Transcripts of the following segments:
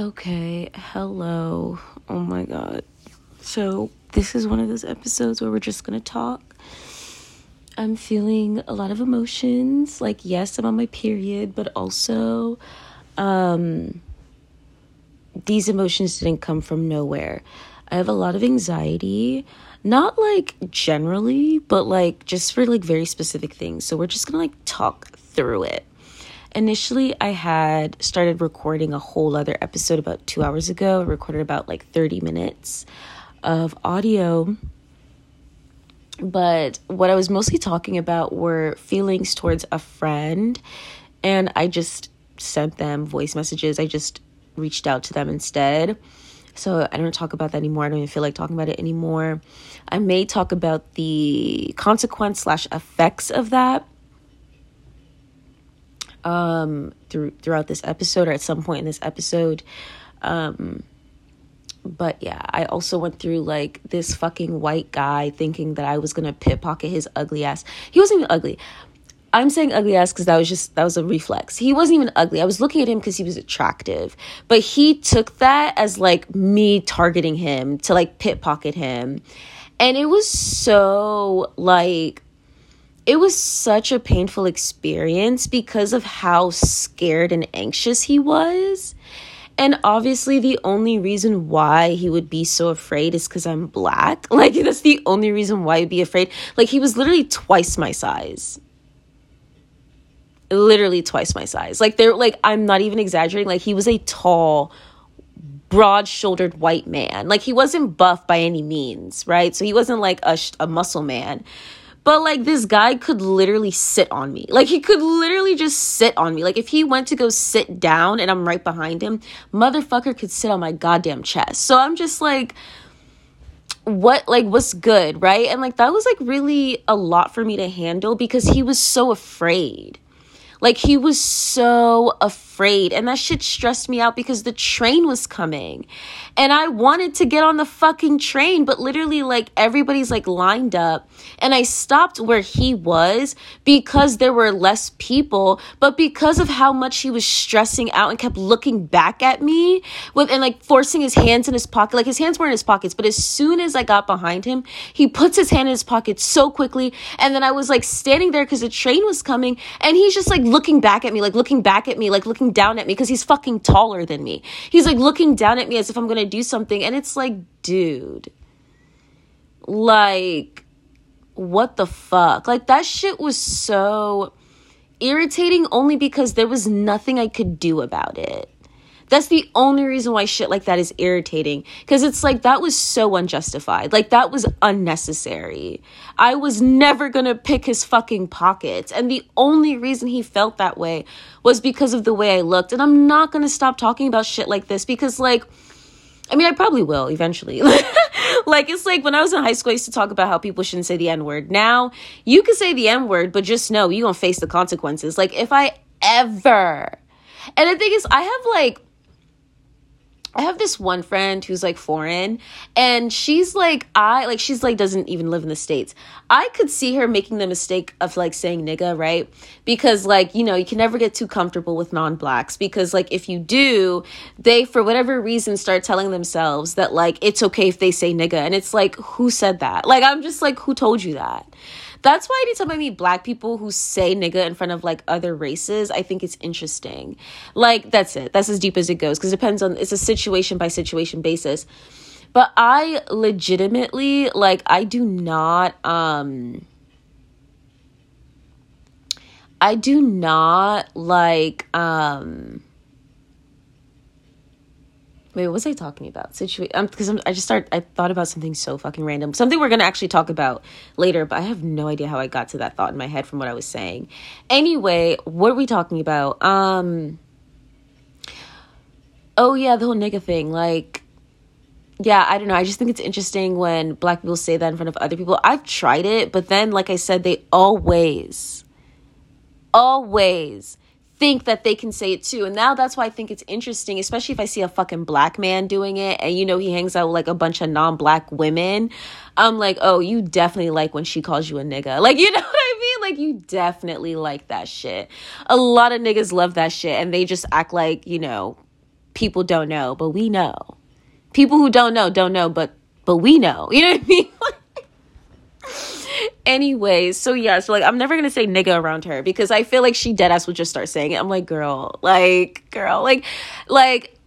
Okay, hello. Oh my god. So, this is one of those episodes where we're just gonna talk. I'm feeling a lot of emotions. Like, yes, I'm on my period, but also, um, these emotions didn't come from nowhere. I have a lot of anxiety, not like generally, but like just for like very specific things. So, we're just gonna like talk through it. Initially, I had started recording a whole other episode about two hours ago. I recorded about like 30 minutes of audio. But what I was mostly talking about were feelings towards a friend. And I just sent them voice messages. I just reached out to them instead. So I don't talk about that anymore. I don't even feel like talking about it anymore. I may talk about the consequence slash effects of that um, through throughout this episode or at some point in this episode. Um, but yeah, I also went through like this fucking white guy thinking that I was gonna pickpocket his ugly ass. He wasn't even ugly. I'm saying ugly ass because that was just that was a reflex. He wasn't even ugly. I was looking at him because he was attractive, but he took that as like me targeting him to like pickpocket him, and it was so like it was such a painful experience because of how scared and anxious he was. And obviously, the only reason why he would be so afraid is because I'm black. Like, that's the only reason why he'd be afraid. Like, he was literally twice my size. Literally twice my size. Like, they're like, I'm not even exaggerating. Like, he was a tall, broad shouldered white man. Like, he wasn't buff by any means, right? So, he wasn't like a, a muscle man but like this guy could literally sit on me. Like he could literally just sit on me. Like if he went to go sit down and I'm right behind him, motherfucker could sit on my goddamn chest. So I'm just like what like what's good, right? And like that was like really a lot for me to handle because he was so afraid. Like he was so afraid. And that shit stressed me out because the train was coming. And I wanted to get on the fucking train, but literally, like, everybody's like lined up. And I stopped where he was because there were less people, but because of how much he was stressing out and kept looking back at me with and like forcing his hands in his pocket. Like, his hands were in his pockets, but as soon as I got behind him, he puts his hand in his pocket so quickly. And then I was like standing there because the train was coming, and he's just like looking back at me, like looking back at me, like looking down at me because he's fucking taller than me. He's like looking down at me as if I'm gonna do something and it's like dude like what the fuck like that shit was so irritating only because there was nothing i could do about it that's the only reason why shit like that is irritating. Because it's like that was so unjustified. Like that was unnecessary. I was never gonna pick his fucking pockets. And the only reason he felt that way was because of the way I looked. And I'm not gonna stop talking about shit like this because, like, I mean, I probably will eventually. like, it's like when I was in high school, I used to talk about how people shouldn't say the N word. Now, you can say the N word, but just know you're to face the consequences. Like, if I ever. And the thing is, I have like I have this one friend who's like foreign and she's like I like she's like doesn't even live in the states. I could see her making the mistake of like saying nigga, right? Because like, you know, you can never get too comfortable with non-blacks because like if you do, they for whatever reason start telling themselves that like it's okay if they say nigga and it's like who said that? Like I'm just like who told you that? That's why anytime I meet black people who say nigga in front of like other races, I think it's interesting. Like, that's it. That's as deep as it goes because it depends on, it's a situation by situation basis. But I legitimately, like, I do not, um, I do not like, um, Wait, what was I talking about? Situation because um, I just start. I thought about something so fucking random, something we're gonna actually talk about later, but I have no idea how I got to that thought in my head from what I was saying. Anyway, what are we talking about? Um. Oh yeah, the whole nigga thing. Like, yeah, I don't know. I just think it's interesting when black people say that in front of other people. I've tried it, but then, like I said, they always, always think that they can say it too. And now that's why I think it's interesting, especially if I see a fucking black man doing it and you know he hangs out with like a bunch of non-black women. I'm like, "Oh, you definitely like when she calls you a nigga." Like, you know what I mean? Like you definitely like that shit. A lot of niggas love that shit and they just act like, you know, people don't know, but we know. People who don't know don't know, but but we know. You know what I mean? Anyways, so yeah, so like I'm never gonna say nigga around her because I feel like she dead ass would just start saying it. I'm like, girl, like, girl, like, like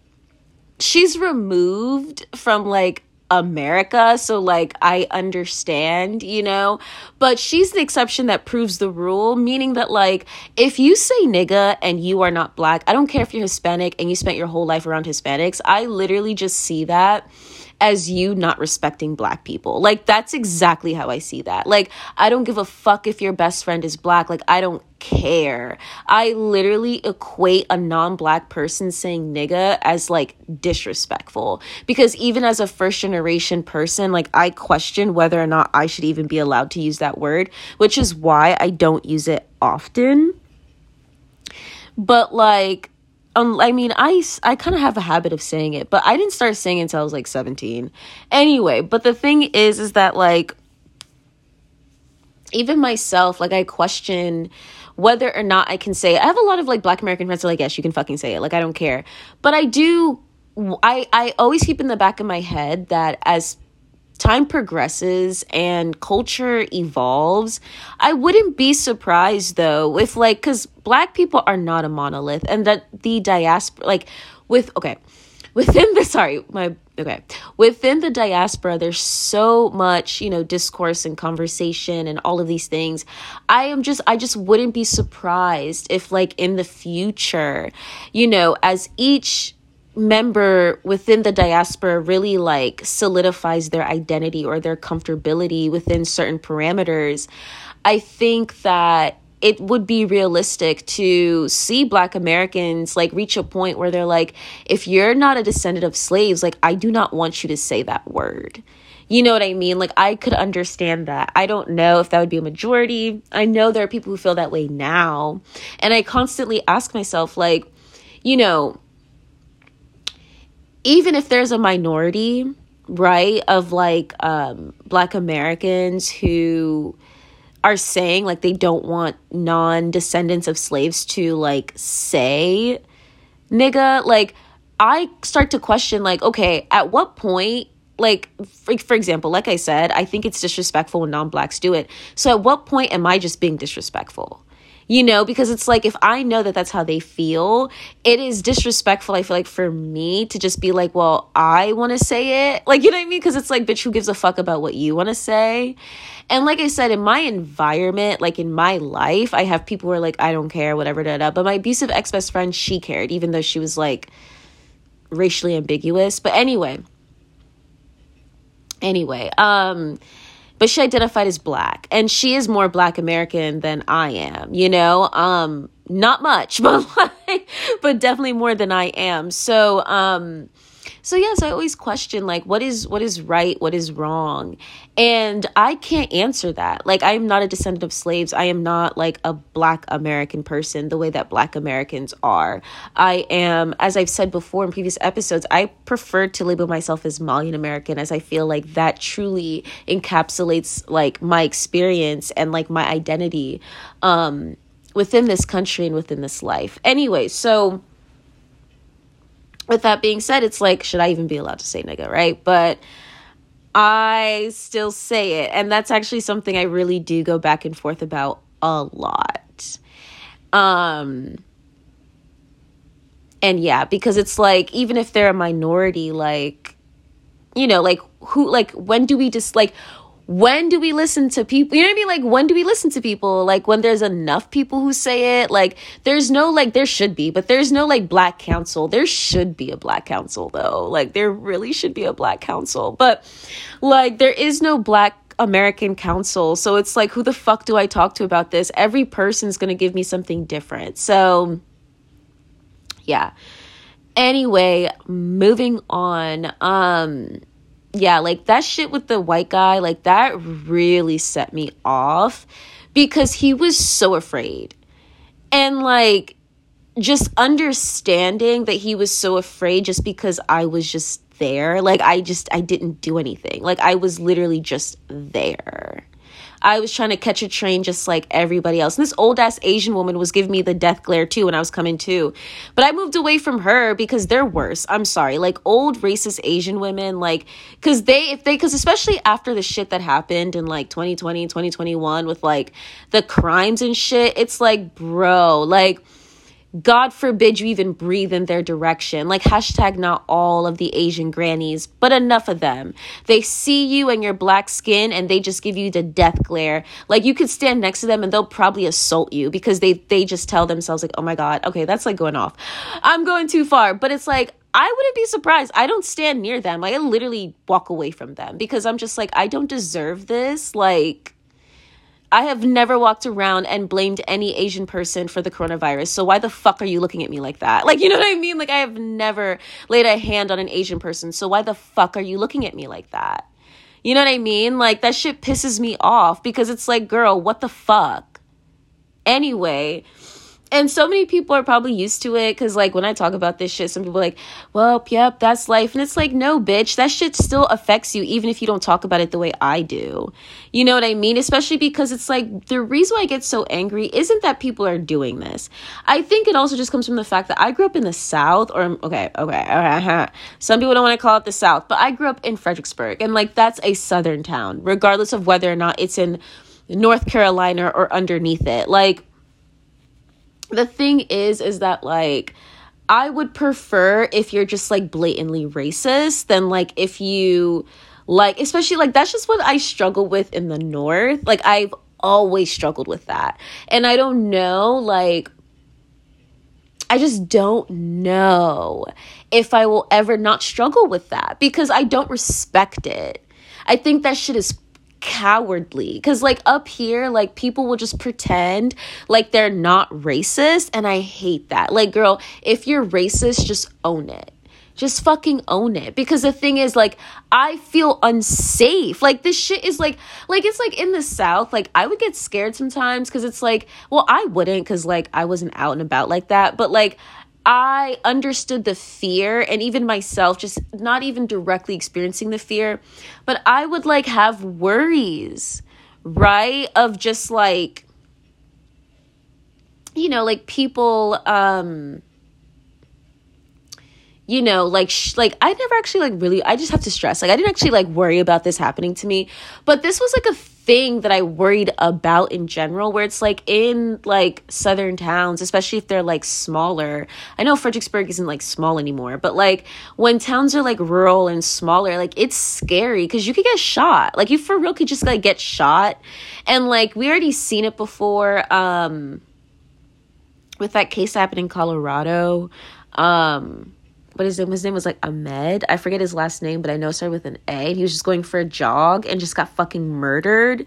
she's removed from like America, so like I understand, you know, but she's the exception that proves the rule, meaning that like if you say nigga and you are not black, I don't care if you're Hispanic and you spent your whole life around Hispanics, I literally just see that as you not respecting black people. Like that's exactly how I see that. Like I don't give a fuck if your best friend is black. Like I don't care. I literally equate a non-black person saying nigga as like disrespectful because even as a first generation person, like I question whether or not I should even be allowed to use that word, which is why I don't use it often. But like um, I mean, I, I kind of have a habit of saying it, but I didn't start saying it until I was like 17. Anyway, but the thing is, is that like, even myself, like, I question whether or not I can say it. I have a lot of like black American friends that are like, yes, you can fucking say it. Like, I don't care. But I do, I, I always keep in the back of my head that as time progresses and culture evolves, I wouldn't be surprised though if like cuz black people are not a monolith and that the diaspora like with okay, within the sorry, my okay, within the diaspora there's so much, you know, discourse and conversation and all of these things. I am just I just wouldn't be surprised if like in the future, you know, as each member within the diaspora really like solidifies their identity or their comfortability within certain parameters, I think that it would be realistic to see black americans like reach a point where they're like if you're not a descendant of slaves like i do not want you to say that word. You know what i mean? Like i could understand that. I don't know if that would be a majority. I know there are people who feel that way now. And i constantly ask myself like you know even if there's a minority, right, of like um, black Americans who are saying like they don't want non descendants of slaves to like say nigga, like I start to question like, okay, at what point like for, for example like i said i think it's disrespectful when non-blacks do it. So at what point am i just being disrespectful you know because it's like if i know that that's how they feel it is disrespectful i feel like for me to just be like well i want to say it. Like you know what i mean? Because it's like bitch who gives a fuck about what you want to say? And like i said in my environment like in my life i have people who are like i don't care whatever da, da. but my abusive ex-best friend she cared even though she was like racially ambiguous. But anyway. Anyway um but she identified as black and she is more black american than i am you know? Um not much but like but definitely more than i am. So um so yes i always question like what is what is right what is wrong? And i can't answer that. Like i am not a descendant of slaves. I am not like a black american person the way that black americans are. I am as i've said before in previous episodes i prefer to label myself as malian american as i feel like that truly encapsulates like my experience and like my identity um within this country and within this life. Anyway so with that being said, it's like, should I even be allowed to say nigga, right? But I still say it. And that's actually something I really do go back and forth about a lot. Um, and yeah, because it's like, even if they're a minority, like, you know, like who, like, when do we just, like, when do we listen to people? You know what I mean? Like, when do we listen to people? Like, when there's enough people who say it? Like, there's no, like, there should be, but there's no, like, black council. There should be a black council, though. Like, there really should be a black council. But, like, there is no black American council. So it's like, who the fuck do I talk to about this? Every person's to give me something different. So, yeah. Anyway, moving on. Um, yeah, like that shit with the white guy, like that really set me off because he was so afraid. And like just understanding that he was so afraid just because I was just there. Like I just I didn't do anything. Like I was literally just there. I was trying to catch a train just like everybody else. And this old ass Asian woman was giving me the death glare too when I was coming too. But I moved away from her because they're worse. I'm sorry. Like old racist Asian women, like, cause they, if they, cause especially after the shit that happened in like 2020, 2021 with like the crimes and shit, it's like, bro, like, God forbid you even breathe in their direction. Like, hashtag not all of the Asian grannies, but enough of them. They see you and your black skin and they just give you the death glare. Like, you could stand next to them and they'll probably assault you because they, they just tell themselves, like, oh my God, okay, that's like going off. I'm going too far. But it's like, I wouldn't be surprised. I don't stand near them. Like, I literally walk away from them because I'm just like, I don't deserve this. Like, I have never walked around and blamed any Asian person for the coronavirus. So why the fuck are you looking at me like that? Like, you know what I mean? Like, I have never laid a hand on an Asian person. So why the fuck are you looking at me like that? You know what I mean? Like, that shit pisses me off because it's like, girl, what the fuck? Anyway, and so many people are probably used to it because like when i talk about this shit some people like well yep that's life. And it's like no bitch that shit still affects you even if you don't talk about it the way i do. You know what i mean? Especially because it's like the reason why i get so angry isn't that people are doing this. I think it also just comes from the fact that i grew up in the south or okay okay, okay some people don't want to call it the south but i grew up in fredericksburg and like that's a southern town regardless of whether or not it's in north carolina or underneath it. Like the thing is is that like I would prefer if you're just like blatantly racist than like if you like especially like that's just what I struggle with in the north. Like I've always struggled with that. And I don't know like I just don't know if I will ever not struggle with that because I don't respect it. I think that shit is cowardly. Because like up here like people will just pretend like they're not racist and i hate that. Like girl if you're racist just own it. Just fucking own it. Because the thing is like i feel unsafe. Like this shit is like like it's like in the south like i would get scared sometimes because it's like well i wouldn't because like i wasn't out and about like that. But like I understood the fear and even myself just not even directly experiencing the fear, but I would like have worries, right? Of just like you know, like people um you know like sh- like i never actually like really i just have to stress like i didn't actually like worry about this happening to me but this was like a thing that I worried about in general, where it's like in like southern towns, especially if they're like smaller. I know Fredericksburg isn't like small anymore, but like when towns are like rural and smaller, like it's scary because you could get shot. Like you for real could just like get shot. And like we already seen it before, um, with that case happened in Colorado. Um, but his name, his name was like Ahmed. I forget his last name, but I know it started with an A. And he was just going for a jog and just got fucking murdered.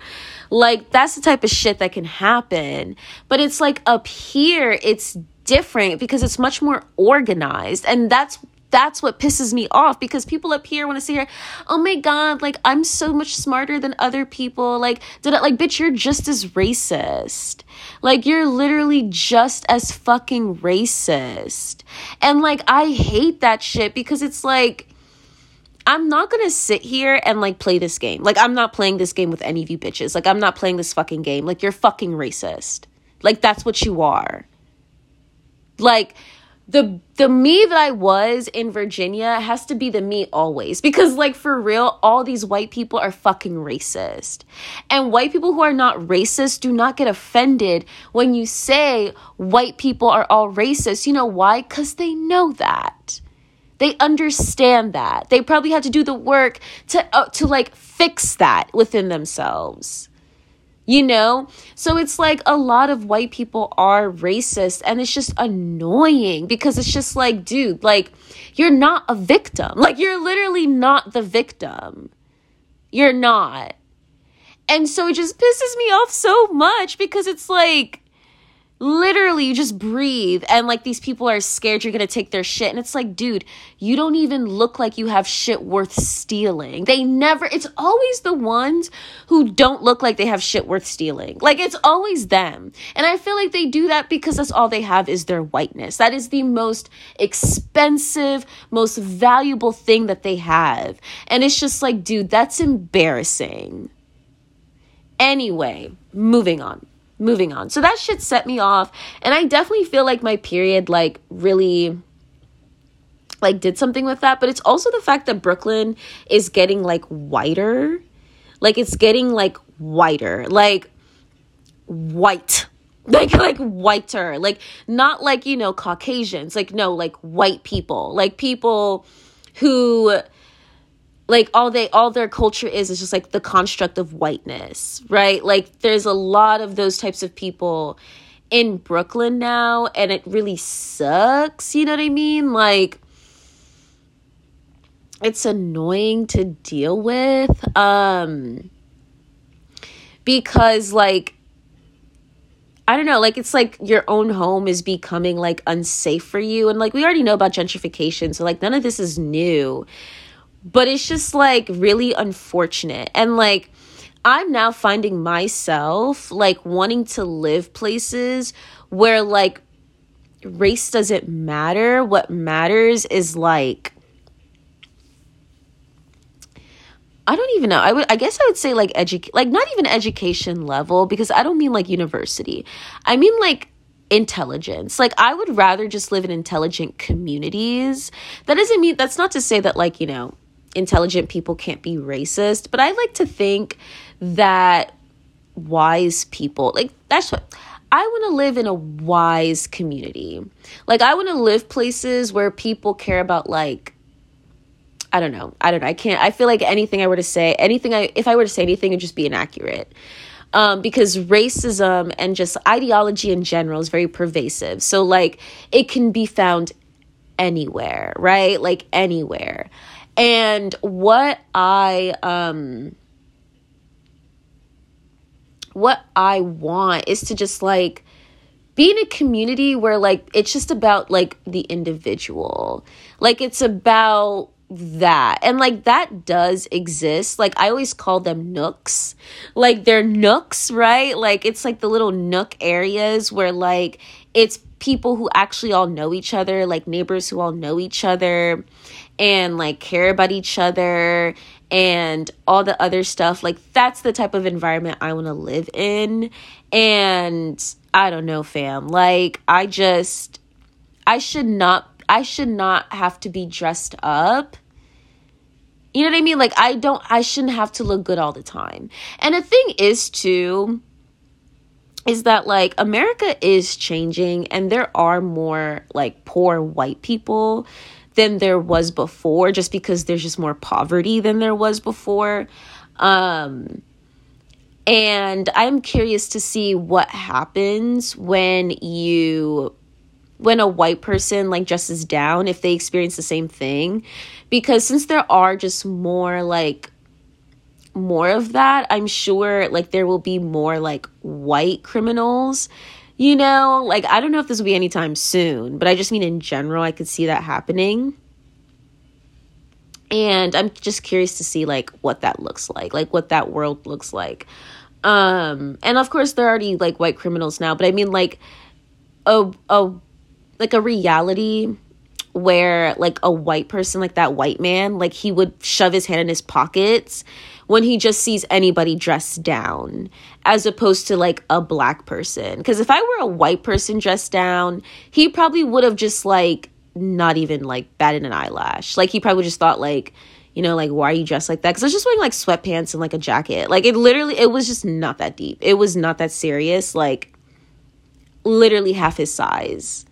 Like, that's the type of shit that can happen. But it's like up here, it's different because it's much more organized. And that's that's what pisses me off because people up here want to say, oh my god like i'm so much smarter than other people like did it like bitch you're just as racist like you're literally just as fucking racist and like i hate that shit because it's like I'm not gonna sit here and like play this game. Like, I'm not playing this game with any of you bitches. Like, I'm not playing this fucking game. Like, you're fucking racist. Like, that's what you are. Like, the the me that I was in Virginia has to be the me always because like for real all these white people are fucking racist. And white people who are not racist do not get offended when you say white people are all racist. You know why? Cuz they know that. They understand that. They probably had to do the work to uh, to like fix that within themselves you know? So it's like a lot of white people are racist and it's just annoying because it's just like, dude, like you're not a victim. Like you're literally not the victim. You're not. And so it just pisses me off so much because it's like, literally you just breathe and like these people are scared you're gonna take their shit and it's like dude you don't even look like you have shit worth stealing. They never it's always the ones who don't look like they have shit worth stealing. Like it's always them. And i feel like they do that because that's all they have is their whiteness. That is the most expensive most valuable thing that they have. And it's just like dude that's embarrassing. Anyway, moving on. Moving on. So that shit set me off. And I definitely feel like my period, like, really like did something with that but it's also the fact that brooklyn is getting like whiter. Like it's getting like whiter. Like white. Like like whiter. Like not like you know caucasians. Like no like white people. Like people who like all they all their culture is is just like the construct of whiteness right like there's a lot of those types of people in brooklyn now and it really sucks you know what i mean like it's annoying to deal with um because like I don't know, like it's like your own home is becoming like unsafe for you. And like we already know about gentrification, so like none of this is new. But it's just like really unfortunate. And like I'm now finding myself like wanting to live places where like race doesn't matter. What matters is like I don't even know. I would I guess I would say like educate like not even education level because I don't mean like university. I mean like intelligence. Like I would rather just live in intelligent communities. That doesn't mean that's not to say that like, you know, intelligent people can't be racist, but I like to think that wise people, like that's what I want to live in a wise community. Like I want to live places where people care about like I don't know. I don't know. I can't. I feel like anything I were to say, anything I, if I were to say anything, it'd just be inaccurate. Um, because racism and just ideology in general is very pervasive. So, like, it can be found anywhere, right? Like, anywhere. And what I, um, what I want is to just like be in a community where like it's just about like the individual. Like, it's about that. And like that does exist. Like i always call them nooks. Like they're nooks right? Like it's like the little nook areas where like it's people who actually all know each other like neighbors who all know each other and like care about each other and all the other stuff like that's the type of environment i want to live in and i don't know fam like i just i should not I should not have to be dressed up. You know what I mean? Like I don't I shouldn't have to look good all the time. And the thing is too is that like America is changing and there are more like poor white people than there was before just because there's just more poverty than there was before. Um and I'm curious to see what happens when you when a white person like dresses down if they experience the same thing because since there are just more like more of that i'm sure like there will be more like white criminals you know like i don't know if this will be anytime soon but i just mean in general i could see that happening. And i'm just curious to see like what that looks like like what that world looks like. Um and of course there are already like white criminals now but i mean like a a like a reality where like a white person like that white man like he would shove his hand in his pockets when he just sees anybody dressed down as opposed to like a black person. Because if i were a white person dressed down he probably would have just like not even like batted an eyelash. Like he probably just thought like you know like why are you dressed like that? Because i was just wearing like sweatpants and like a jacket. Like it literally it was just not that deep. It was not that serious. Like literally half his size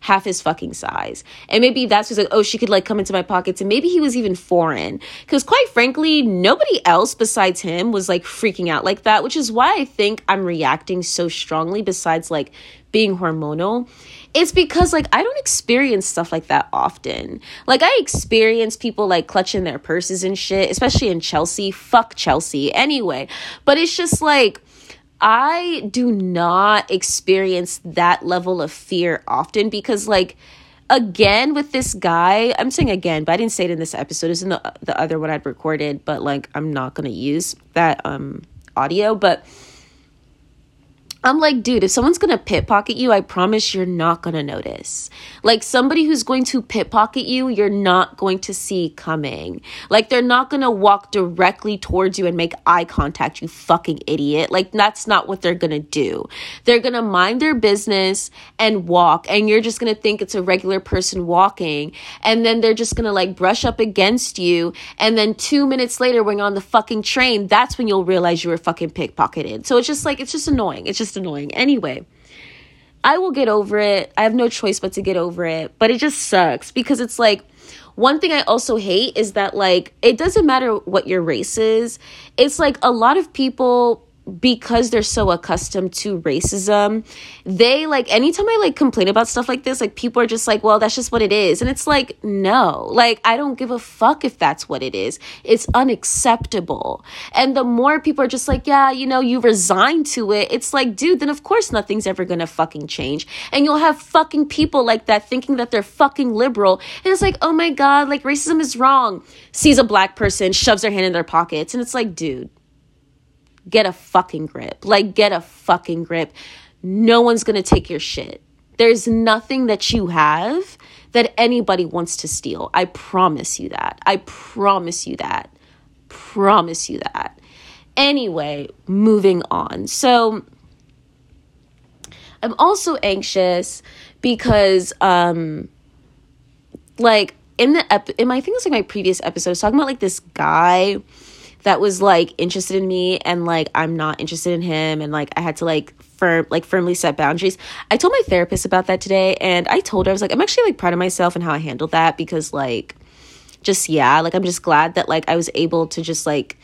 half his fucking size. And maybe that's just like, oh, she could like come into my pockets. And maybe he was even foreign. Because quite frankly, nobody else besides him was like freaking out like that, which is why I think I'm reacting so strongly, besides like being hormonal. It's because like I don't experience stuff like that often. Like I experience people like clutching their purses and shit, especially in Chelsea. Fuck Chelsea. Anyway, but it's just like I do not experience that level of fear often because, like, again with this guy, I'm saying again, but I didn't say it in this episode. It's in the the other one I'd recorded, but like I'm not gonna use that um audio. But I'm like, dude, if someone's gonna pickpocket you, I promise you're not gonna notice. Like somebody who's going to pickpocket you, you're not going to see coming. Like they're not gonna walk directly towards you and make eye contact, you fucking idiot. Like that's not what they're gonna do. They're gonna mind their business and walk, and you're just gonna think it's a regular person walking, and then they're just gonna like brush up against you, and then two minutes later, when you're on the fucking train, that's when you'll realize you were fucking pickpocketed. So it's just like, it's just annoying. It's just just annoying. Anyway, I will get over it. I have no choice but to get over it. But it just sucks because it's like one thing I also hate is that like it doesn't matter what your race is. It's like a lot of people because they're so accustomed to racism, they like anytime I like complain about stuff like this, like people are just like, well, that's just what it is. And it's like, no, like I don't give a fuck if that's what it is. It's unacceptable. And the more people are just like, yeah, you know, you resign to it, it's like, dude, then of course nothing's ever gonna fucking change. And you'll have fucking people like that thinking that they're fucking liberal. And it's like, oh my God, like racism is wrong. Sees a black person, shoves their hand in their pockets. And it's like, dude get a fucking grip. Like, get a fucking grip. No one's gonna take your shit. There's nothing that you have that anybody wants to steal. I promise you that. I promise you that. Promise you that. Anyway, moving on. So, I'm also anxious because, um, like, in the ep- in my I think it's like my previous episode, talking about like this guy that was like interested in me and like I'm not interested in him and like I had to like firm like firmly set boundaries. I told my therapist about that today and I told her I was like I'm actually like proud of myself and how I handled that because like just yeah, like I'm just glad that like I was able to just like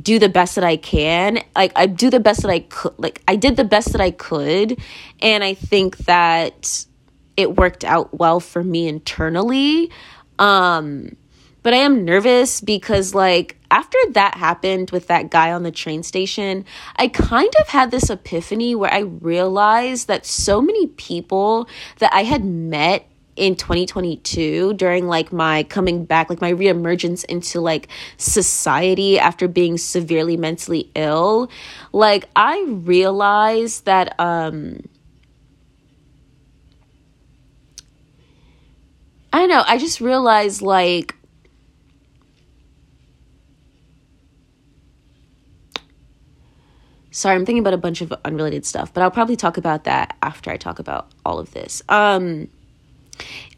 do the best that I can. Like I do the best that I could like I did the best that I could and I think that it worked out well for me internally. Um but I am nervous because, like, after that happened with that guy on the train station, I kind of had this epiphany where I realized that so many people that I had met in 2022 during like my coming back like my reemergence into like society after being severely mentally ill like i realized that um i don't know i just realized like Sorry, I'm thinking about a bunch of unrelated stuff, but I'll probably talk about that after I talk about all of this. Um,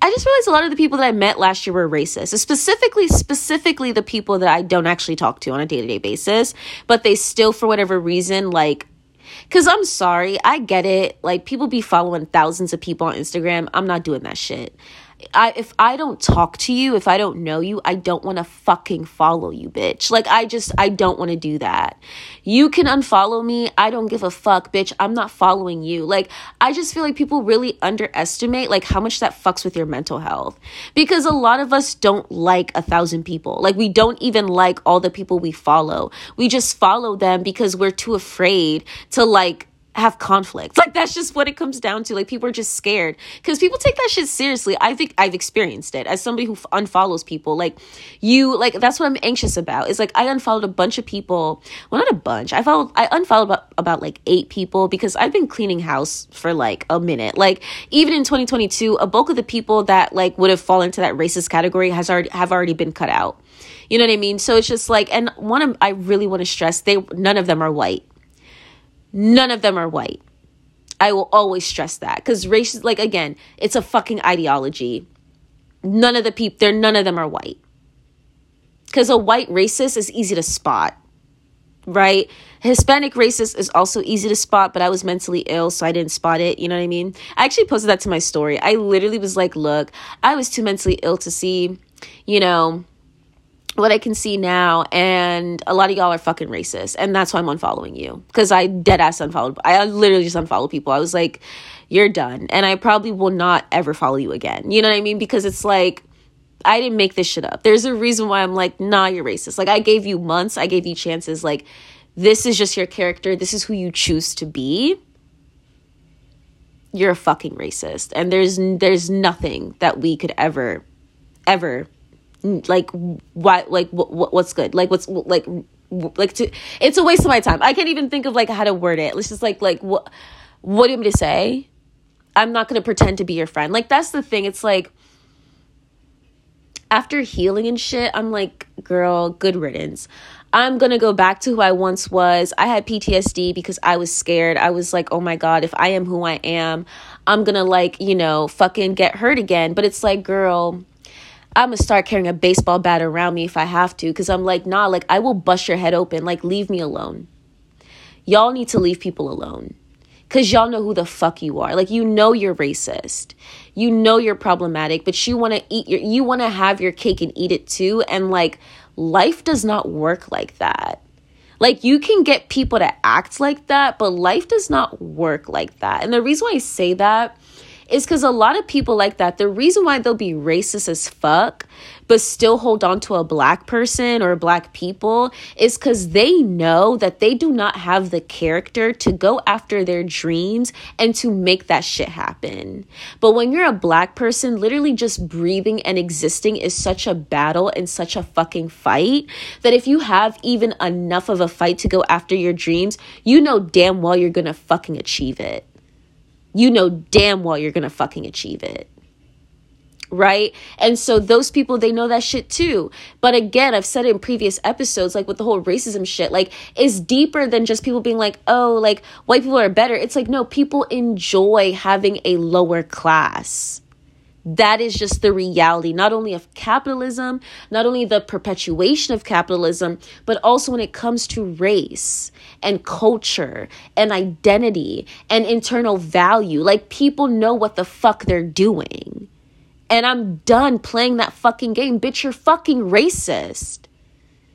I just realized a lot of the people that I met last year were racist. Specifically, specifically the people that I don't actually talk to on a day to day basis, but they still, for whatever reason, like Cause I'm sorry, I get it. Like people be following thousands of people on Instagram. I'm not doing that shit. I if I don't talk to you, if I don't know you, I don't want to fucking follow you, bitch. Like I just I don't want to do that. You can unfollow me. I don't give a fuck, bitch. I'm not following you. Like I just feel like people really underestimate like how much that fucks with your mental health. Because a lot of us don't like a thousand people. Like we don't even like all the people we follow. We just follow them because we're too afraid to like have conflict. Like that's just what it comes down to. Like people are just scared because people take that shit seriously. I think I've experienced it as somebody who unfollows people. Like you, like that's what I'm anxious about. Is like I unfollowed a bunch of people. Well, not a bunch. I followed. I unfollowed about, about like eight people because I've been cleaning house for like a minute. Like even in 2022, a bulk of the people that like would have fallen into that racist category has already have already been cut out. You know what I mean? So it's just like, and one of I really want to stress they none of them are white None of them are white. I will always stress that because race, like again, it's a fucking ideology. None of the people, they're none of them are white. Because a white racist is easy to spot, right? Hispanic racist is also easy to spot, but I was mentally ill, so I didn't spot it. You know what I mean? I actually posted that to my story. I literally was like, look, I was too mentally ill to see, you know, what I can see now, and a lot of y'all are fucking racist, and that's why I'm unfollowing you because I dead ass unfollowed. I literally just unfollow people. I was like, you're done, and I probably will not ever follow you again. You know what I mean? Because it's like I didn't make this shit up. There's a reason why I'm like, nah, you're racist. Like I gave you months, I gave you chances. Like this is just your character. This is who you choose to be. You're a fucking racist, and there's there's nothing that we could ever, ever like why like what, what's good like what's like like to it's a waste of my time. I can't even think of like how to word it. Let's just like like what what do you want me to say? I'm not going to pretend to be your friend. Like that's the thing. It's like after healing and shit, I'm like, girl, good riddance. I'm going to go back to who I once was. I had PTSD because I was scared. I was like, oh my God, if I am who I am, I'm going to like, you know, fucking get hurt again. But it's like, girl, I'm gonna start carrying a baseball bat around me if I have to. Cause I'm like, nah, like I will bust your head open. Like, leave me alone. Y'all need to leave people alone. Cause y'all know who the fuck you are. Like you know you're racist. You know you're problematic, but you wanna eat your you wanna have your cake and eat it too. And like life does not work like that. Like you can get people to act like that, but life does not work like that. And the reason why I say that is because a lot of people like that, the reason why they'll be racist as fuck, but still hold on to a black person or black people is because they know that they do not have the character to go after their dreams and to make that shit happen. But when you're a black person, literally just breathing and existing is such a battle and such a fucking fight that if you have even enough of a fight to go after your dreams, you know damn well you're gonna fucking achieve it you know damn well you're gonna fucking achieve it right? And so those people they know that shit too. But again, I've said it in previous episodes like with the whole racism shit, like is deeper than just people being like, "Oh, like white people are better." It's like no, people enjoy having a lower class. That is just the reality, not only of capitalism, not only the perpetuation of capitalism, but also when it comes to race and culture and identity and internal value. Like, people know what the fuck they're doing. And I'm done playing that fucking game. Bitch, you're fucking racist.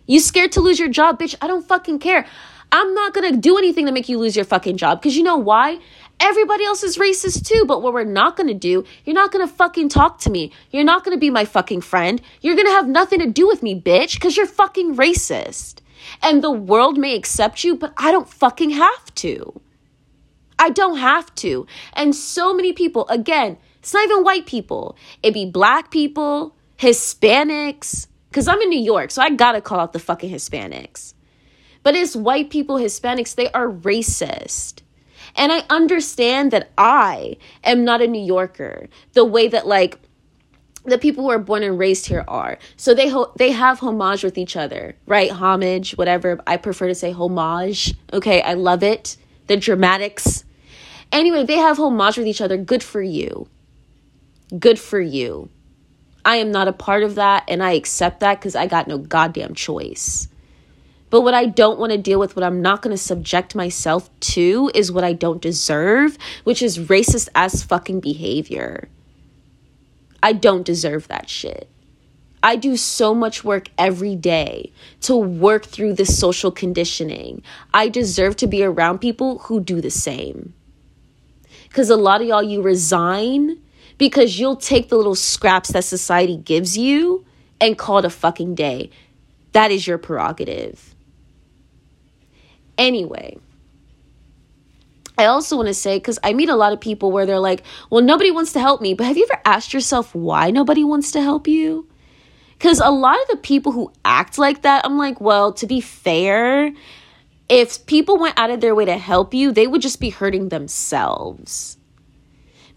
You scared to lose your job, bitch? I don't fucking care. I'm not gonna do anything to make you lose your fucking job. Cause you know why? Everybody else is racist too, but what we're not gonna do, you're not gonna fucking talk to me. You're not gonna be my fucking friend. You're gonna have nothing to do with me, bitch, because you're fucking racist. And the world may accept you, but I don't fucking have to. I don't have to. And so many people, again, it's not even white people, It'd be black people, Hispanics, because I'm in New York, so I gotta call out the fucking Hispanics. But it's white people, Hispanics, they are racist. And I understand that I am not a New Yorker the way that like the people who are born and raised here are. So they ho- they have homage with each other, right? Homage, whatever. I prefer to say homage. Okay, I love it. The dramatics. Anyway, they have homage with each other. Good for you. Good for you. I am not a part of that and I accept that cuz I got no goddamn choice. But what I don't want to deal with, what I'm not going to subject myself to, is what I don't deserve, which is racist ass fucking behavior. I don't deserve that shit. I do so much work every day to work through this social conditioning. I deserve to be around people who do the same. Because a lot of y'all, you resign because you'll take the little scraps that society gives you and call it a fucking day. That is your prerogative. Anyway, I also want to say, because I meet a lot of people where they're like, well, nobody wants to help me. But have you ever asked yourself why nobody wants to help you? Because a lot of the people who act like that, I'm like, well, to be fair, if people went out of their way to help you, they would just be hurting themselves.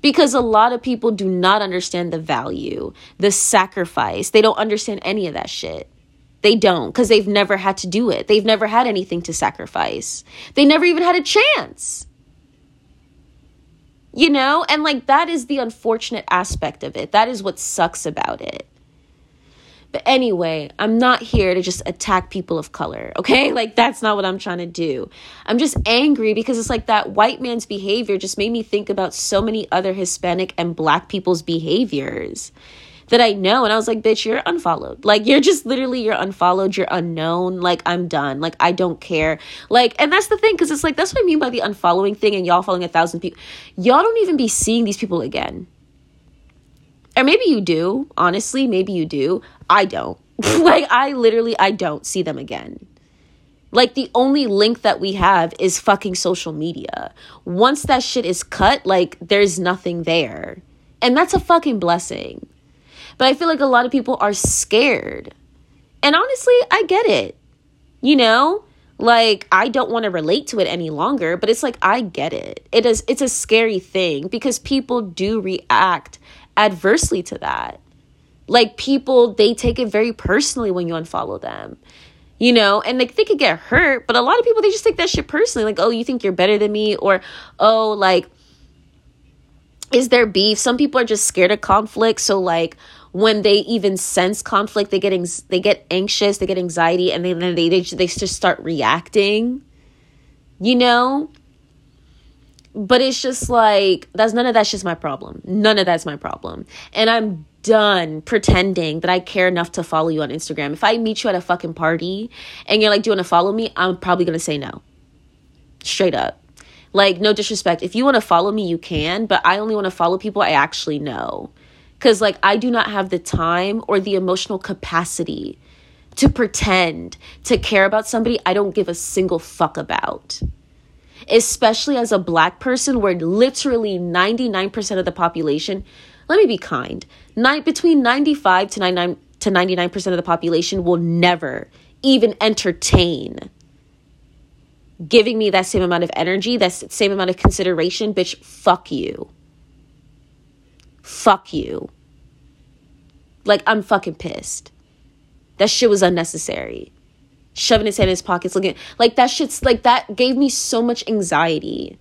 Because a lot of people do not understand the value, the sacrifice. They don't understand any of that shit. They don't because they've never had to do it. They've never had anything to sacrifice. They never even had a chance. You know? And like that is the unfortunate aspect of it. That is what sucks about it. But anyway, I'm not here to just attack people of color, okay? Like, that's not what I'm trying to do. I'm just angry because it's like that white man's behavior just made me think about so many other Hispanic and black people's behaviors that I know. And I was like, bitch, you're unfollowed. Like, you're just literally, you're unfollowed. You're unknown. Like, I'm done. Like, I don't care. Like, and that's the thing, because it's like, that's what I mean by the unfollowing thing and y'all following a thousand people. Y'all don't even be seeing these people again. Or maybe you do. Honestly, maybe you do. I don't. like, I literally, I don't see them again. Like the only link that we have is fucking social media. Once that shit is cut, like there's nothing there. And that's a fucking blessing. But I feel like a lot of people are scared. And honestly, I get it. You know? Like I don't want to relate to it any longer, but it's like I get it. It is it's a scary thing because people do react adversely to that. Like people they take it very personally when you unfollow them. You know, and like they could get hurt, but a lot of people they just take that shit personally like, "Oh, you think you're better than me?" or "Oh, like is there beef? Some people are just scared of conflict, so like when they even sense conflict, they get they get anxious, they get anxiety, and then they, they they just start reacting. You know. But it's just like that's none of that's just my problem. None of that's my problem, and I'm done pretending that I care enough to follow you on Instagram. If I meet you at a fucking party and you're like, "Do you want to follow me?" I'm probably gonna say no. Straight up. Like, no disrespect. If you want to follow me, you can, but I only want to follow people I actually know. Because, like, I do not have the time or the emotional capacity to pretend to care about somebody I don't give a single fuck about. Especially as a black person, where literally 99% of the population, let me be kind, nine, between 95 to 99 to 99% of the population will never even entertain giving me that same amount of energy, that same amount of consideration, bitch, fuck you. Fuck you. Like, I'm fucking pissed. That shit was unnecessary. Shoving his hand in his pockets, looking like that shit's like that gave me so much anxiety.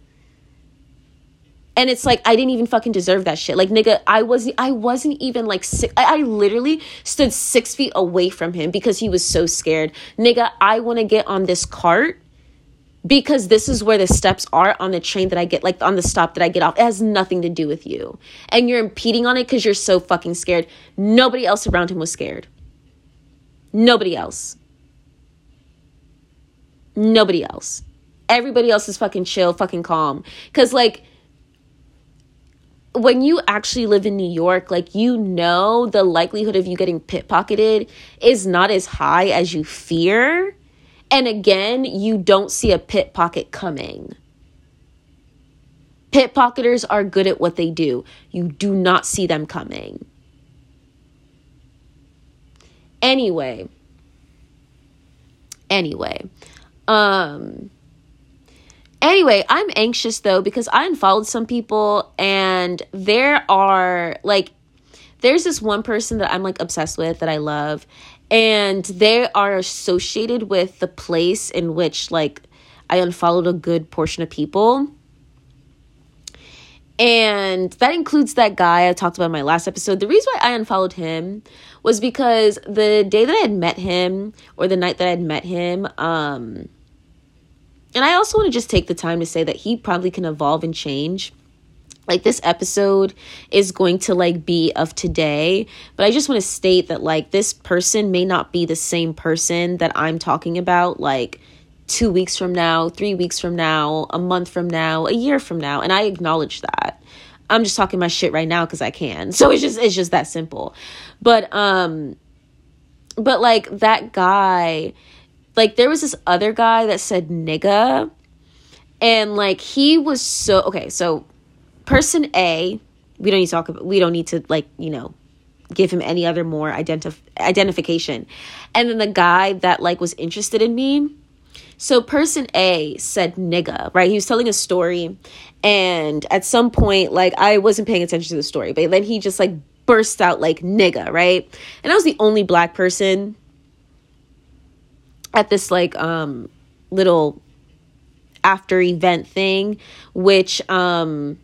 And it's like I didn't even fucking deserve that shit. Like nigga, I wasn't I wasn't even like six I, I literally stood six feet away from him because he was so scared. Nigga, I wanna get on this cart because this is where the steps are on the train that I get, like on the stop that I get off. It has nothing to do with you. And you're impeding on it because you're so fucking scared. Nobody else around him was scared. Nobody else. Nobody else. Everybody else is fucking chill, fucking calm. Because, like, when you actually live in New York, like, you know the likelihood of you getting pickpocketed is not as high as you fear and again, you don't see a pickpocket coming. Pickpocketers are good at what they do. You do not see them coming. Anyway, anyway, um, anyway, I'm anxious though because I unfollowed some people and there are like, there's this one person that I'm like obsessed with that I love and they are associated with the place in which like I unfollowed a good portion of people. And that includes that guy I talked about in my last episode. The reason why I unfollowed him was because the day that I had met him, or the night that I had met him, um, and I also want to just take the time to say that he probably can evolve and change like this episode is going to like be of today but i just want to state that like this person may not be the same person that i'm talking about like two weeks from now three weeks from now a month from now a year from now and i acknowledge that. I'm just talking my shit right now because i can. So it's just it's just that simple. But um but like that guy like there was this other guy that said nigga and like he was so okay so person A, we don't need to talk about, we don't need to like, you know, give him any other more identif- identification. And then the guy that like was interested in me, so person A said nigga, right? He was telling a story and at some point like I wasn't paying attention to the story, but then he just like burst out like nigga, right? And I was the only black person at this like um little after event thing which um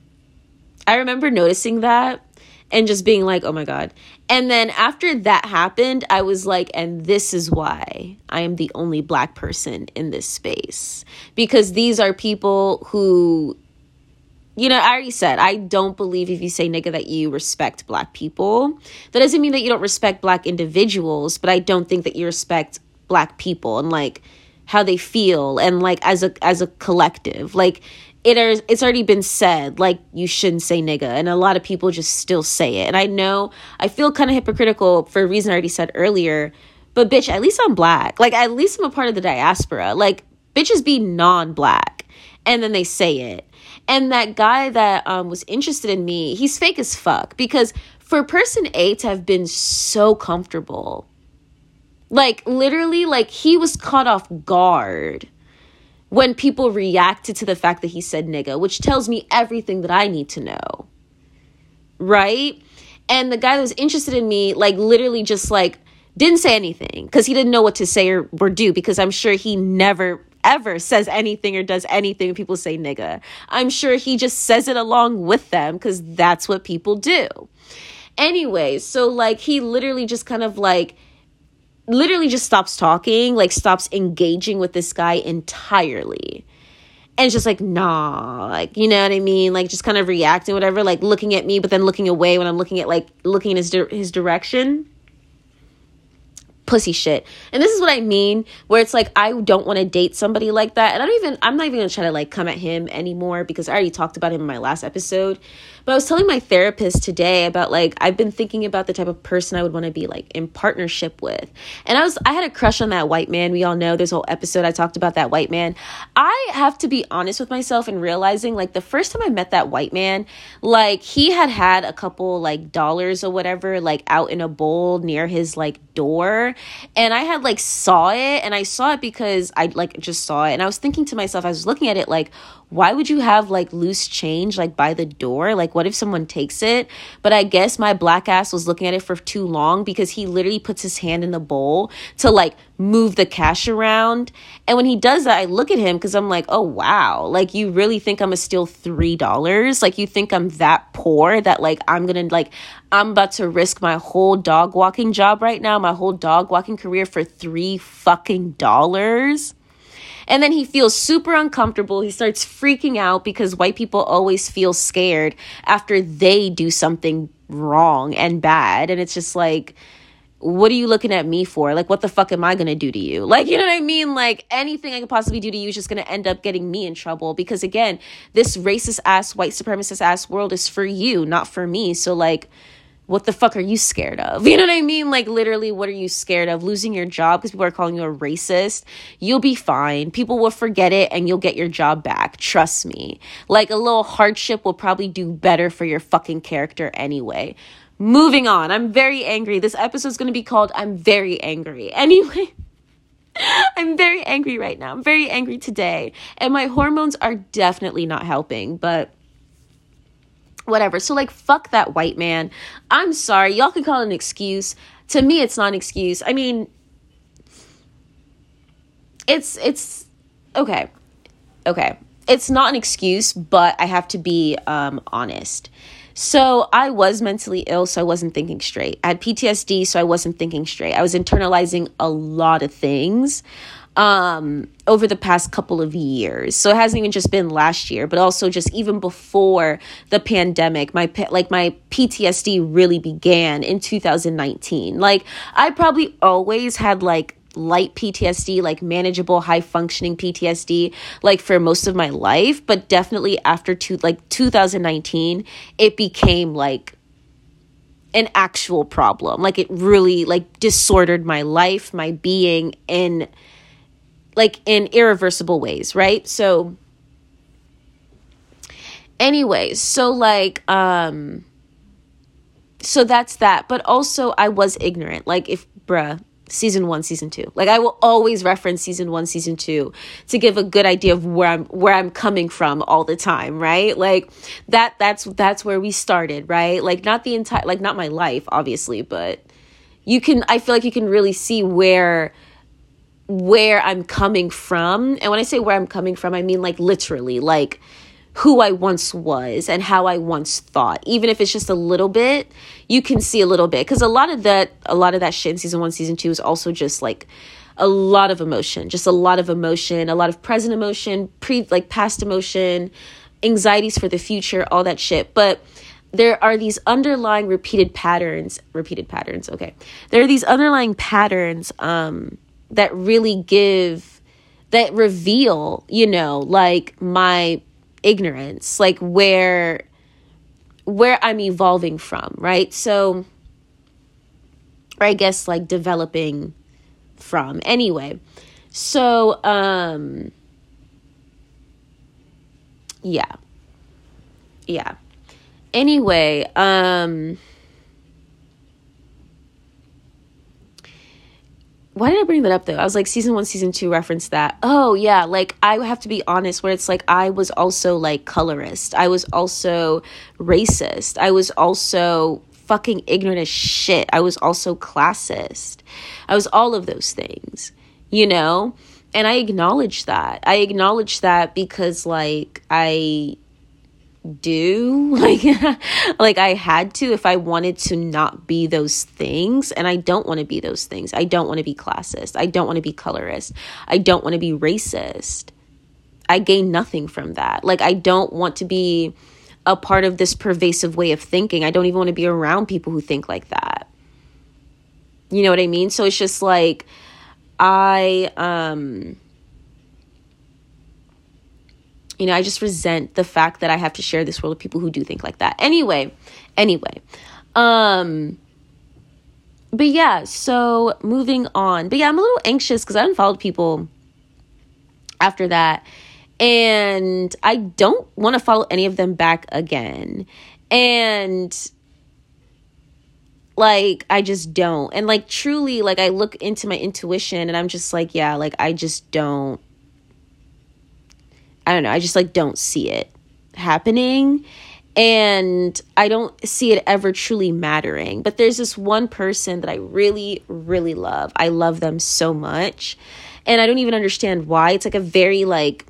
I remember noticing that and just being like, oh my God. And then after that happened, I was like, and this is why I am the only black person in this space. Because these are people who, you know, I already said, I don't believe if you say nigga that you respect black people. That doesn't mean that you don't respect black individuals, but I don't think that you respect black people and like how they feel and like as a as a collective. Like it is it's already been said like you shouldn't say nigga and a lot of people just still say it. And i know i feel kind of hypocritical for a reason i already said earlier but bitch at least i'm black. Like at least i'm a part of the diaspora. Like bitches be non-black and then they say it. And that guy that um, was interested in me he's fake as fuck because for person a to have been so comfortable Like literally like he was caught off guard when people reacted to the fact that he said nigga, which tells me everything that I need to know. Right? And the guy that was interested in me, like, literally just like didn't say anything because he didn't know what to say or, or do because I'm sure he never ever says anything or does anything when people say nigga. I'm sure he just says it along with them because that's what people do. Anyway, so like he literally just kind of like literally just stops talking, like stops engaging with this guy entirely. And it's just like, nah, like, you know what I mean? Like, just kind of reacting, whatever, like looking at me, but then looking away when I'm looking at, like, looking in his, di- his direction pussy shit. And this is what I mean, where it's like I don't want to date somebody like that. And I don't even I'm not even gonna try to like come at him anymore because I already talked about him in my last episode. But I was telling my therapist today about like I've been thinking about the type of person I would want to be like in partnership with. And I was I had a crush on that white man. We all know a whole episode I talked about that white man. I have to be honest with myself and realizing like the first time I met that white man, like he had had a couple like dollars or whatever like out in a bowl near his like door and I had like saw it and I saw it because I like just saw it and I was thinking to myself I was looking at it like why would you have like loose change like by the door? Like, what if someone takes it? But I guess my black ass was looking at it for too long because he literally puts his hand in the bowl to like move the cash around. And when he does that, I look at him because I'm like, oh, wow. Like, you really think I'm gonna steal $3? Like, you think I'm that poor that like I'm gonna like, I'm about to risk my whole dog walking job right now, my whole dog walking career for three fucking dollars? And then he feels super uncomfortable. He starts freaking out because white people always feel scared after they do something wrong and bad. And it's just like, what are you looking at me for? Like, what the fuck am I gonna do to you? Like, you know what I mean? Like, anything I could possibly do to you is just gonna end up getting me in trouble because, again, this racist ass, white supremacist ass world is for you, not for me. So, like, what the fuck are you scared of? You know what I mean? Like, literally, what are you scared of? Losing your job because people are calling you a racist? You'll be fine. People will forget it and you'll get your job back. Trust me. Like, a little hardship will probably do better for your fucking character anyway. Moving on. I'm very angry. This episode's gonna be called I'm Very Angry. Anyway. I'm very angry right now. I'm very angry today. And my hormones are definitely not helping, but whatever. So like fuck that white man. I'm sorry. Y'all can call it an excuse. To me it's not an excuse. I mean it's it's okay. Okay. It's not an excuse, but I have to be um honest. So I was mentally ill, so I wasn't thinking straight. I had PTSD, so I wasn't thinking straight. I was internalizing a lot of things um, over the past couple of years. So it hasn't even just been last year, but also just even before the pandemic, my like my PTSD really began in 2019. Like I probably always had like light PTSD, like manageable, high functioning PTSD, like for most of my life, but definitely after two, like 2019, it became like an actual problem. Like it really like disordered my life, my being in like in irreversible ways, right? So anyways, so like um so that's that. But also I was ignorant. Like if bruh, season one, season two. Like I will always reference season one, season two to give a good idea of where I'm where I'm coming from all the time, right? Like that that's that's where we started, right? Like not the entire like not my life, obviously, but you can I feel like you can really see where where I'm coming from. And when I say where I'm coming from, I mean like literally, like who I once was and how I once thought. Even if it's just a little bit, you can see a little bit. Because a lot of that, a lot of that shit in season one, season two is also just like a lot of emotion, just a lot of emotion, a lot of present emotion, pre like past emotion, anxieties for the future, all that shit. But there are these underlying repeated patterns, repeated patterns, okay. There are these underlying patterns um that really give that reveal you know like my ignorance like where where i'm evolving from right? So or i guess like developing from. Anyway so um yeah. Yeah. Anyway um why did I bring that up though? I was like, season one, season two referenced that. Oh, yeah. Like, I have to be honest, where it's like, I was also like colorist. I was also racist. I was also fucking ignorant as shit. I was also classist. I was all of those things, you know? And I acknowledge that. I acknowledge that because, like, I do like like I had to if I wanted to not be those things and I don't want to be those things. I don't want to be classist. I don't want to be colorist. I don't want to be racist. I gain nothing from that. Like I don't want to be a part of this pervasive way of thinking. I don't even want to be around people who think like that. You know what I mean? So it's just like I um you know, I just resent the fact that I have to share this world with people who do think like that. Anyway, anyway. Um but yeah, so moving on. But yeah, I'm a little anxious cuz I unfollowed people after that and I don't want to follow any of them back again. And like I just don't. And like truly like I look into my intuition and I'm just like, yeah, like I just don't I don't know, I just like don't see it happening and I don't see it ever truly mattering. But there's this one person that I really, really love. I love them so much. And I don't even understand why. It's like a very like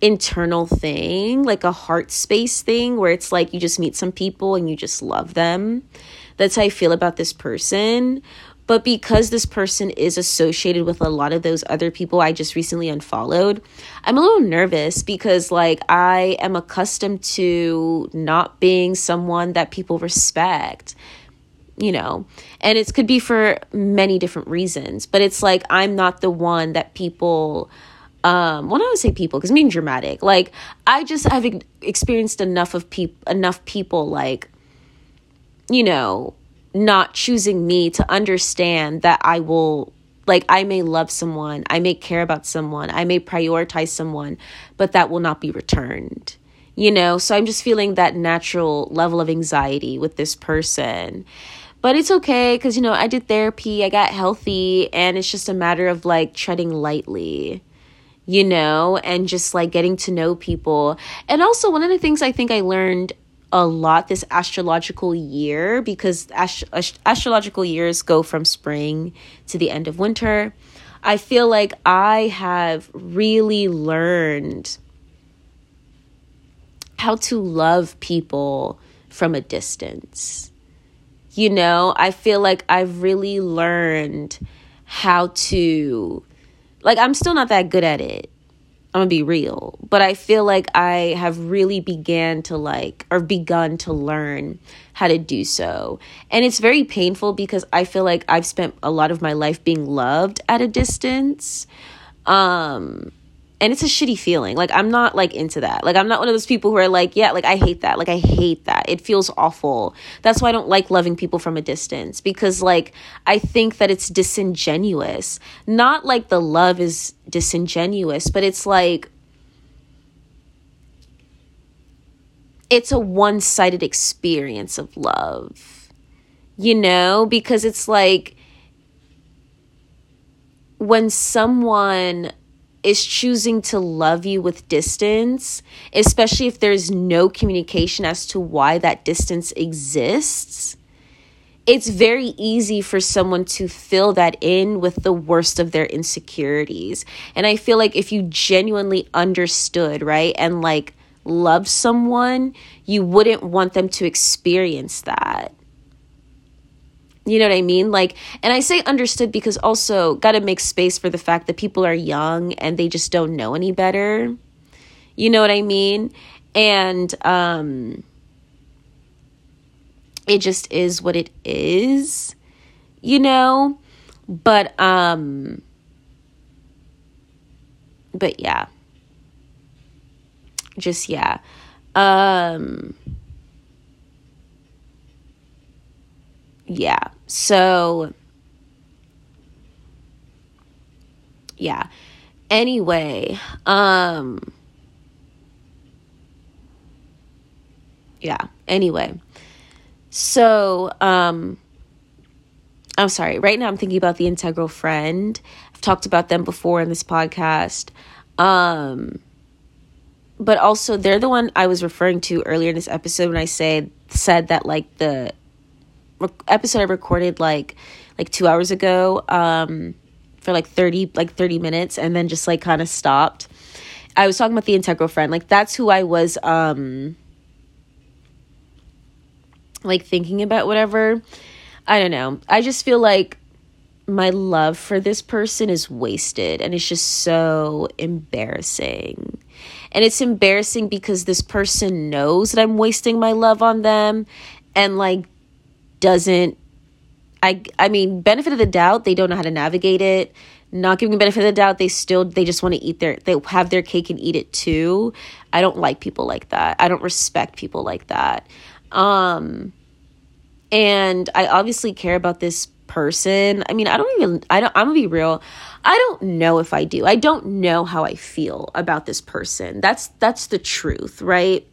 internal thing, like a heart space thing where it's like you just meet some people and you just love them. That's how I feel about this person. But because this person is associated with a lot of those other people I just recently unfollowed, I'm a little nervous because, like, I am accustomed to not being someone that people respect, you know, and it could be for many different reasons, but it's like I'm not the one that people. Um, well, I would say people because I'm being dramatic. Like, I just have experienced enough of people, enough people like, you know, not choosing me to understand that I will like I may love someone, I may care about someone, I may prioritize someone, but that will not be returned. You know, so I'm just feeling that natural level of anxiety with this person. But it's okay cuz you know, I did therapy, I got healthy, and it's just a matter of like treading lightly. You know, and just like getting to know people. And also one of the things I think I learned a lot this astrological year because ast- astrological years go from spring to the end of winter. I feel like I have really learned how to love people from a distance. You know, I feel like I've really learned how to, like, I'm still not that good at it I'm gonna be real, but I feel like I have really began to like or begun to learn how to do so. And it's very painful because I feel like I've spent a lot of my life being loved at a distance. Um and it's a shitty feeling. Like i'm not like into that. Like i'm not one of those people who are like yeah like i hate that. Like i hate that. It feels awful. That's why i don't like loving people from a distance because like i think that it's disingenuous. Not like the love is disingenuous but it's like it's a one-sided experience of love you know? Because it's like when someone is choosing to love you with distance, especially if there's no communication as to why that distance exists, it's very easy for someone to fill that in with the worst of their insecurities. And I feel like if you genuinely understood, right, and like love someone, you wouldn't want them to experience that. You know what I mean? Like, and I say understood because also got to make space for the fact that people are young and they just don't know any better. You know what I mean? And um it just is what it is, you know? But um but yeah. Just yeah. Um yeah. So, yeah. Anyway, um, yeah. Anyway, so, um, I'm sorry, right now I'm thinking about the integral friend. I've talked about them before in this podcast. Um, but also they're the one I was referring to earlier in this episode when I said said that like the episode I recorded like like 2 hours ago um for like 30 like 30 minutes and then just like kind of stopped. I was talking about the integral friend. Like that's who I was um like thinking about whatever. I don't know. I just feel like my love for this person is wasted and it's just so embarrassing. And it's embarrassing because this person knows that I'm wasting my love on them and like doesn't I I mean benefit of the doubt they don't know how to navigate it. Not giving benefit of the doubt they still they just want to eat their they have their cake and eat it too. I don't like people like that. I don't respect people like that. Um and I obviously care about this person. I mean, I don't even I don't I'm to be real. I don't know if I do. I don't know how I feel about this person. That's that's the truth, right?